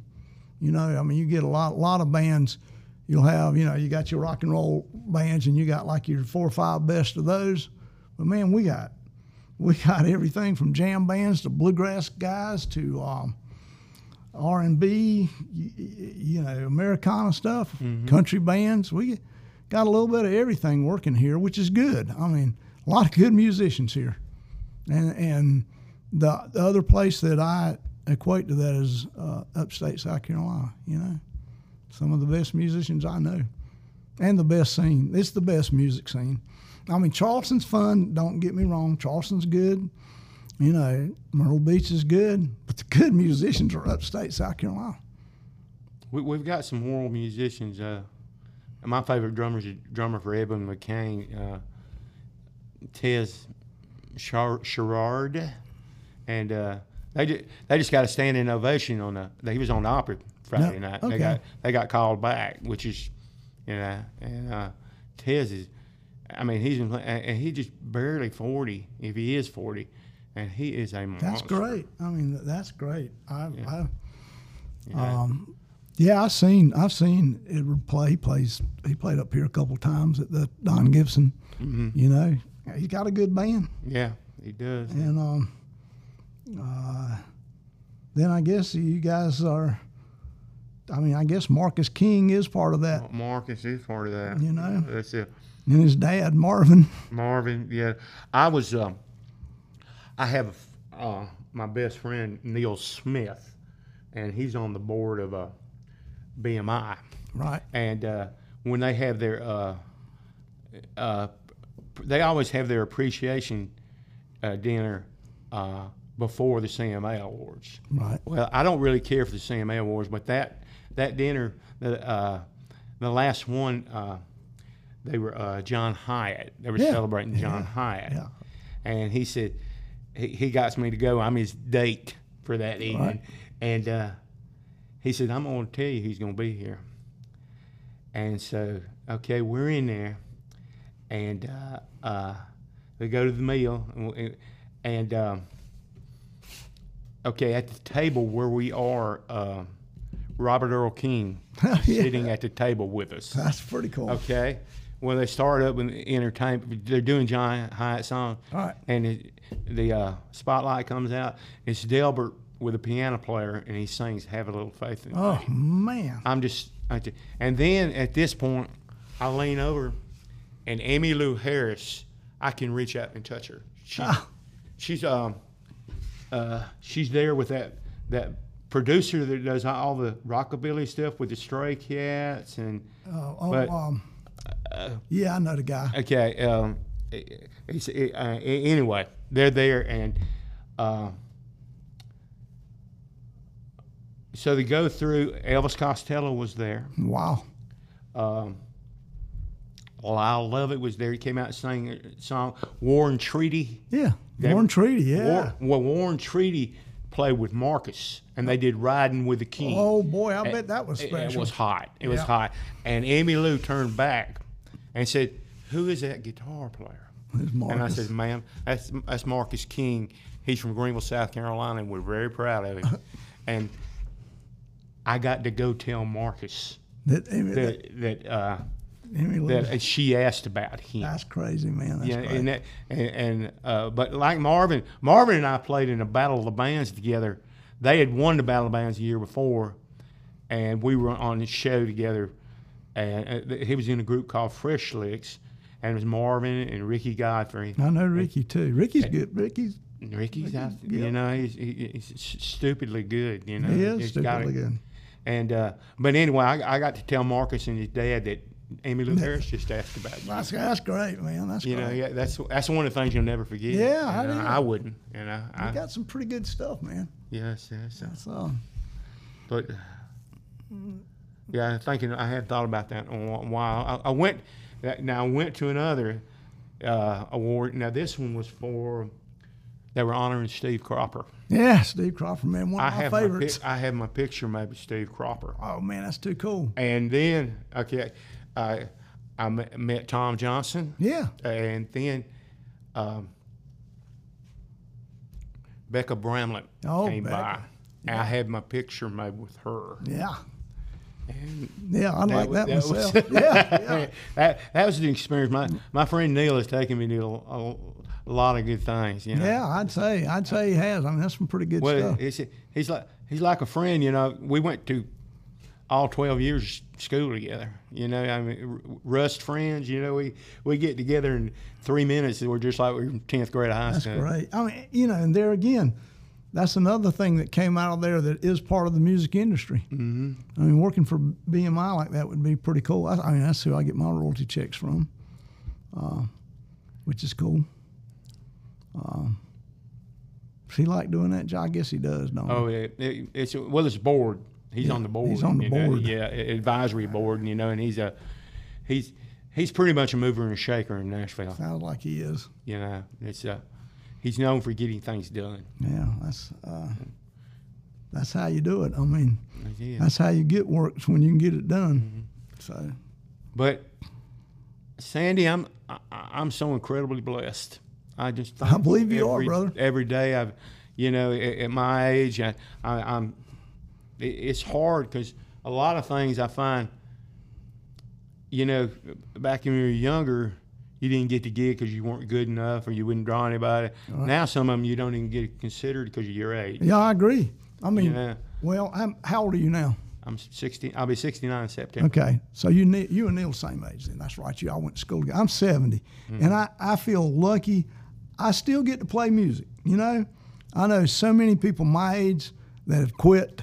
You know, I mean, you get a lot lot of bands. You'll have, you know, you got your rock and roll bands, and you got like your four or five best of those. But man, we got we got everything from jam bands to bluegrass guys to um, R and B, you know, Americana stuff, country bands. We got a little bit of everything working here, which is good. I mean, a lot of good musicians here, and and the, the other place that I equate to that is uh, upstate South Carolina. You know, some of the best musicians I know, and the best scene. It's the best music scene. I mean, Charleston's fun. Don't get me wrong. Charleston's good. You know, Myrtle Beach is good, but the good musicians are upstate South Carolina. We, we've got some world musicians. Uh, my favorite drummer is a drummer for Edwin McCain, uh, Tez Sherard. And uh, they just they just got a standing ovation on the. He was on the opera Friday No, night. okay. They got they got called back, which is, you know, and uh, Tez is, I mean, he's been and he just barely forty, if he is forty, and he is a monster. That's great. I mean, that's great. I, I Yeah. um, yeah, I've seen I've seen Edward play. He plays. He played up here a couple times at the Don Gibson. Mhm. You know, he's got a good band. Yeah, he does. And um, uh, then I guess you guys are. I mean, I guess Marcus King is part of that, Marcus is part of that. You know? that's it. and his dad Marvin. Marvin, yeah. I was, um, I have uh, my best friend Neil Smith, and he's on the board of uh, BMI. Right. And uh, when they have their, uh, uh, they always have their appreciation uh, dinner uh, before the CMA Awards. Right. Well, I don't really care for the CMA Awards, but that that dinner, the uh, the last one, uh, they were uh, John Hiatt. They were Yeah. celebrating John Yeah. Hiatt, Yeah. and he said he, he got me to go. I'm his date for that evening, Right. and uh, he said I'm going to tell you he's going to be here. And so, okay, we're in there, and uh, uh, we go to the meal, and, and um, okay, at the table where we are, uh, Robert Earl Keen Yeah. sitting at the table with us. That's pretty cool. Okay, when they start up with the entertainment, they're doing John Hiatt song, All right. and it, the uh, spotlight comes out. It's Delbert with a piano player, and he sings "Have a Little Faith in Me." Oh man. I'm just, I ju- and then at this point, I lean over, and Emmylou Harris, I can reach out and touch her. She, Ah. she's um, uh, she's there with that that producer that does all the rockabilly stuff with the Stray Cats and Oh, oh But- um, yeah, I know the guy. okay. Um, it's, it, uh, anyway, they're there and. Uh, so they go through. Elvis Costello was there. Wow. Um, Lyle Lovett was there. He came out and sang a song War and Treaty. Yeah. Warren Treaty. Yeah. War, well, War and Treaty played with Marcus, and they did Riding with the King. Oh boy, I It- bet that was it- special. It, was hot. It was hot. And Emmylou turned back and said, "Who is that guitar player?" And I said, "Ma'am, that's that's Marcus King. He's from Greenville, South Carolina, and we're very proud of him." and I got to go tell Marcus that, Amy, that, that that uh, Emmylou- that she asked about him. that's crazy, man. That's Yeah, great. and that, and, and uh, but like Marvin, Marvin and I played in a battle of the bands together. They had won the battle of the bands the year before, and we were on the show together. And uh, he was in a group called Fresh Licks, and it was Marvin and Ricky Godfrey. I know Ricky too. Rickie's good. Ricky's And Ricky's, yeah. you know, he's, he's stupidly good. You know, he is He's got stupidly it. good. And uh, but anyway, I, I got to tell Marcus and his dad that Emmylou Harris just asked about you. That's that's great, man. That's You know, yeah, that's that's one of the things you'll never forget. Yeah, I uh. I wouldn't. You know, I, got some pretty good stuff, man. yes, yes. That's uh, But yeah, thinking I had thought about that in a while. I, I went now. I went to another uh, award. Now this one was for they were honoring Steve Cropper. yeah, Steve Cropper, man, one I of my have favorites. my pic- I have my picture made with Steve Cropper. oh man, that's too cool. And then okay, I I met, Tom Johnson. Yeah, and then um, Bekka Bramlett Oh, came by. Bekka. And I had my picture made with her. yeah, And yeah. I like that, was- myself. yeah, yeah. that, that was the experience. My my friend Neil has taken me to a, a lot of good things. You know. Yeah, I'd say I'd say he has. I mean, that's some pretty good Well, stuff. it's, he's like he's like a friend. You know, we went to all twelve years of school together. You know, I mean, rust friends. You know, we we get together in three minutes. and We're just like we're in tenth grade of high That's school. great. I mean, you know, and there again, that's another thing that came out of there that is part of the music industry. Mm-hmm. I mean, working for BMI like that would be pretty cool. I, I mean, that's who I get my royalty checks from, uh, which is cool. Um, does he like doing that? job? I guess he does, don't he? Oh, it, it, it's well, it's board. He's Yeah, on the board. he's on the you know, board. yeah, advisory board. and You know, and he's a he's he's pretty much a mover and a shaker in Nashville. Sounds like he is. You know, it's uh, he's known for getting things done. Yeah, that's uh, that's how you do it. I mean, Yeah. that's how you get works when you can get it done. Mm-hmm. So But Sandy, I'm I, I'm so incredibly blessed. I just I believe you are, brother. Every day, I've you know at, at my age, I, I, I'm it, it's hard because a lot of things I find, you know, back when you were younger. You didn't get the gig because you weren't good enough, or you wouldn't draw anybody. Now some of them you don't even get considered because of your age. yeah, I agree. I mean, You know, well, I'm, how old are you now? I'm 60. I'll be 69 in September. Okay, so you you and Neil the same age then. That's right. You I went to school together. I'm 70, Mm-hmm. and I, I feel lucky. I still get to play music. You know, I know so many people my age that have quit,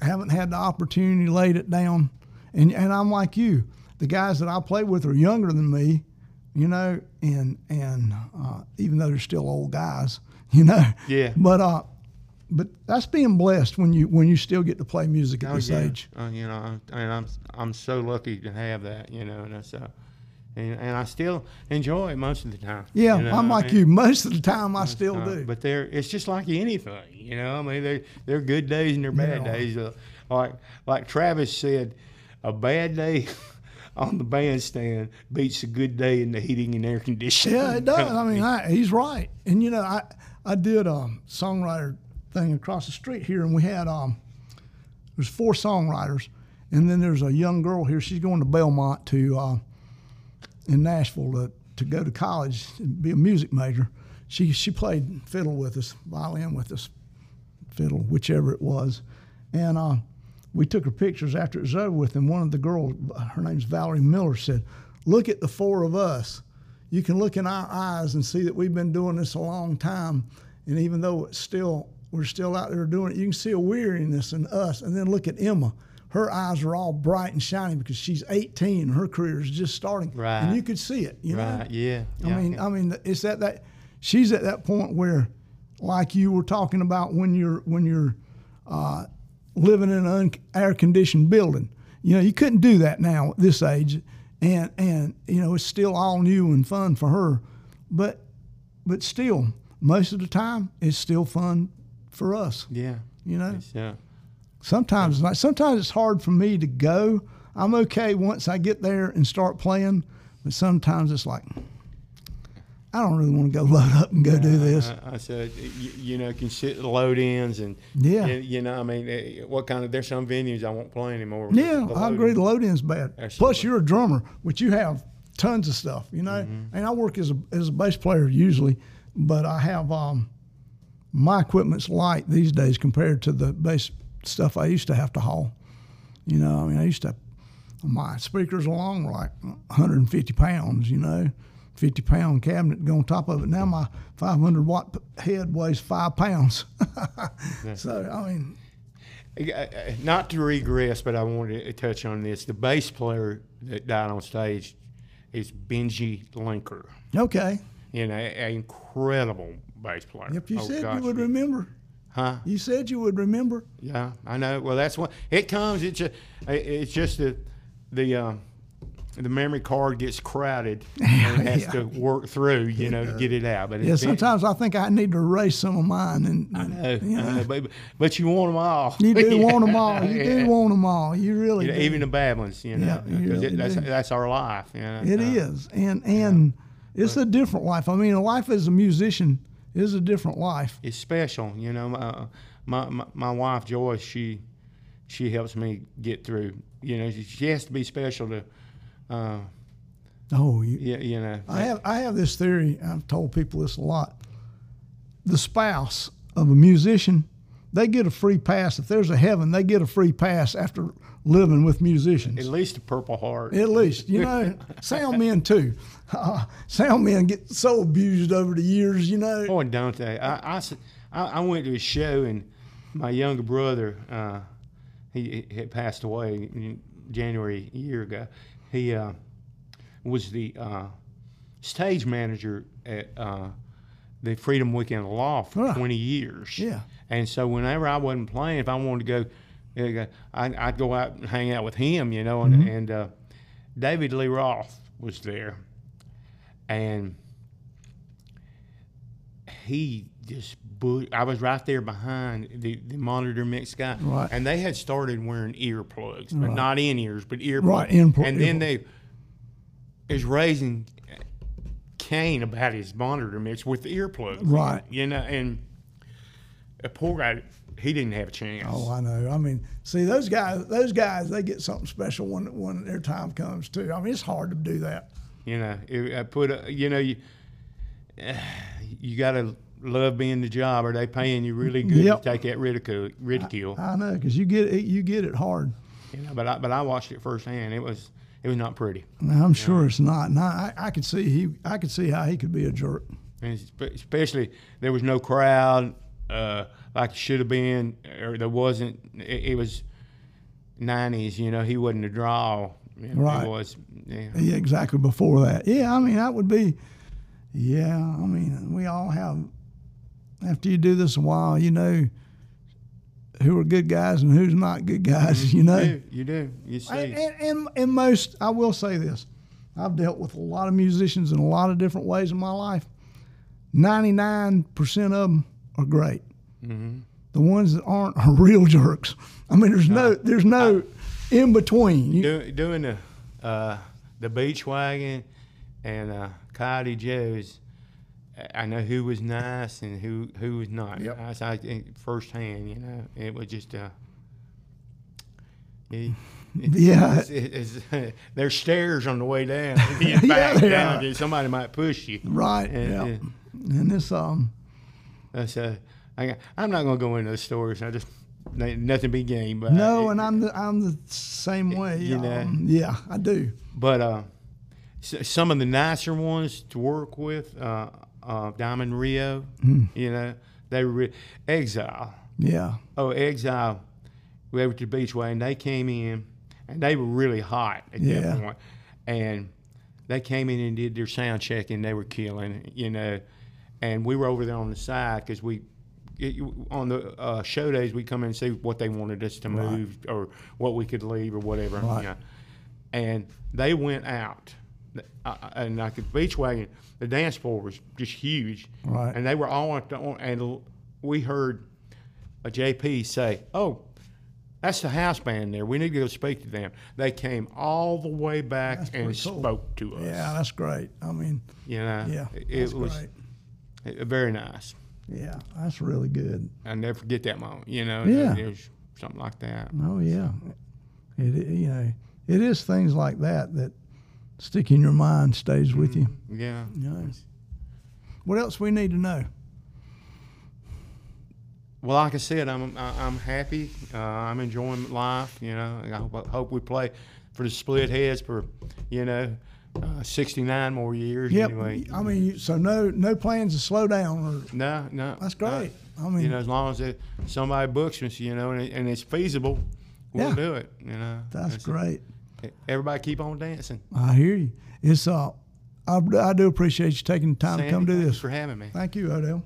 haven't had the opportunity, laid it down, and and I'm like you. The guys that I play with are younger than me, you know, and and uh, even though they're still old guys, you know. Yeah. But uh, but that's being blessed when you when you still get to play music at Oh, this yeah. age. Uh, you know, I'm- and I'm I'm so lucky to have that. You know, and that's, uh, and, and I still enjoy it most of the time. Yeah, you know, I'm like mean, you. Most of the time, I still uh, do. But there, it's just like anything. You know, I mean, there there are good days and there are bad Yeah. days. Uh, like like Travis said, a bad day. On the bandstand beats a good day in the heating and air conditioning. yeah, it does. I mean, I, he's right. And you know, I I did a songwriter thing across the street here, and we had um, there's four songwriters, and then there's a young girl here. She's going to Belmont to uh, in Nashville to, to go to college and be a music major. She she played fiddle with us, violin with us, fiddle, whichever it was, and uh, we took her pictures after it was over with. And one of the girls, her name's Valerie Miller, said, "Look at the four of us. You can look in our eyes and see that we've been doing this a long time, and even though it's still we're still out there doing it, you can see a weariness in us. And then look at Emma." Her eyes are all bright and shiny because she's 18 and her career is just starting. Right. And you could see it, you know? Right? Yeah. I yeah, mean, yeah. I mean, it's at that. She's at that point where, like you were talking about when you're when you're uh, living in an air conditioned building. You know, you couldn't do that now at this age, and and you know it's still all new and fun for her, but but still, most of the time it's still fun for us. yeah. You know, uh, sometimes it's like sometimes it's hard for me to go. I'm okay once I get there and start playing, but sometimes it's like I don't really want to go load up and go do this. I, I said, you, you know, can sit load ins and Yeah. and, you know, I mean, eh, what kind of? There's some venues I won't play anymore. Yeah, I agree. The load in's bad. Absolutely. Plus, you're a drummer, which you have tons of stuff, you know. And I work as a as a bass player usually, but I have um, my equipment's light these days compared to the bass stuff I used to have to haul. You know, I mean, I used to my speakers along were like 150 pounds. You know. 50 pound cabinet go on top of it. Now my 500 watt head weighs five pounds. So, I mean, Not to regress, but I wanted to touch on this. The bass player that died on stage is Benji Linker. okay. You know, an incredible bass player. If you Oh, said gosh, you would remember, huh? you said you would remember. Yeah, I know. Well, that's what it comes. It's just, it's just the the um, the memory card gets crowded and it has Yeah. to work through, you know, to get it out. But Yeah, sometimes I think I need to erase some of mine, and, I know, you, I know, know, but, but you want them all. you do want them all. You Yeah. do want them all. You really You know, do. even the bad ones, you know, Yeah, you really it, that's that's our life. You know? It Uh, is, and and it's a different life. I mean, a life as a musician is a different life. It's special, you know. My, my my my wife Joyce, she she helps me get through. You know, she, she has to be special to, uh, Oh, you, you, you know. I have I have this theory. I've told people this a lot. The spouse of a musician, they get a free pass. If there's a heaven, they get a free pass after living with musicians. at least a Purple Heart. At least, you know, sound men too. Uh, sound men get so abused over the years, you know. Boy, don't they? I I went to a show and my younger brother, uh, he, he had passed away in January a year ago. He uh, was the uh, stage manager at uh, the Freedom Weekend Aloft Huh. 20 years. Yeah. And so whenever I wasn't playing, if I wanted to go, I'd, I'd go out and hang out with him, you know. And, Mm-hmm. and uh, David Lee Roth was there, and he just bu- I was right there behind the, the monitor mix guy, Right. and they had started wearing earplugs, but Right. not in ears, but earplugs. Right, in- and then they is raising Cain about his monitor mix with the earplugs, Right. You know, and a poor guy, he didn't have a chance. Oh, I know. I mean, see those guys. Those guys, they get something special when when their time comes too. I mean, it's hard to do that. You know, it, I put a, you know you you gotta love being the job, or they paying you really good Yep. to take that ridicule. Ridicule. I know because you get it. You get it hard. You know, but I but I watched it firsthand. It was it was not pretty, I'm sure it's not. Now, I, I could see he. I could see how he could be a jerk. and especially there was no crowd uh, like it should have been, or there wasn't. It, it was '90s. You know, he wasn't a draw. Know, Right. Was. Yeah. Yeah, exactly. Before that, yeah. I mean, that would be. Yeah, I mean, we all have. After you do this a while, you know who are good guys and who's not good guys. You know. You do. You do. You see. And, and, and, and most, I will say this I've dealt with a lot of musicians in a lot of different ways in my life. 99% of them are great. Mhm. The ones that aren't are real jerks. I mean, there's no, there's no in between. You, Do, doing the uh, the beach wagon and uh, Coyote Joe's, I- know who was nice and who who was not. Yep. I saw it firsthand. You know, it was just uh, it, Yeah. it's, it's, there's stairs on the way down. You Yeah, back they down, are. somebody might push you. right. And, yeah. uh, And this, um, That's I, I'm not gonna go into the stories. I just nothing be game. But no, and I'm the, I'm the same way. You know. um, yeah, I do. But uh, some of the nicer ones to work with, uh, uh, Diamond Rio, Hmm. you know, they were re- Exile. Yeah. Oh, Exile. We went to the Beachway and they came in and they were really hot at Yeah. that point. And they came in and did their sound check and they were killing, you know. And we were over there on the side because we, it, on the uh, show days, we come in and see what they wanted us to Right. move or what we could leave or whatever. Right. You know. And they went out. And like the beach wagon, the dance floor was just huge. Right. And they were all at the, and we heard a JP say, "Oh, that's the house band there. We need to go speak to them." They came all the way back That's and cool. spoke to us. Yeah, that's great. I mean, You know, yeah, it, it was great. very nice. Yeah, that's really good. I never forget that moment. You know, Yeah. it was something like that. Oh yeah, it you know it is things like that that stick in your mind, stays with you. Yeah. You know. What else we need to know? Well, like I said, I'm I'm happy. Uh, I'm enjoying life. You know, I hope, I hope we play for the split heads for you know uh, 69 more years. Yep. Anyway, I mean, so no no plans to slow down or no, no, that's no. great. I mean, you know, as long as it, somebody books us, you know, and, it, and it's feasible, we'll Yeah. do it. You know, that's great. Everybody keep on dancing. I hear you. It's uh, I, I do appreciate you taking the time Sandy, to come do thanks this. for having me. Thank you, Odell.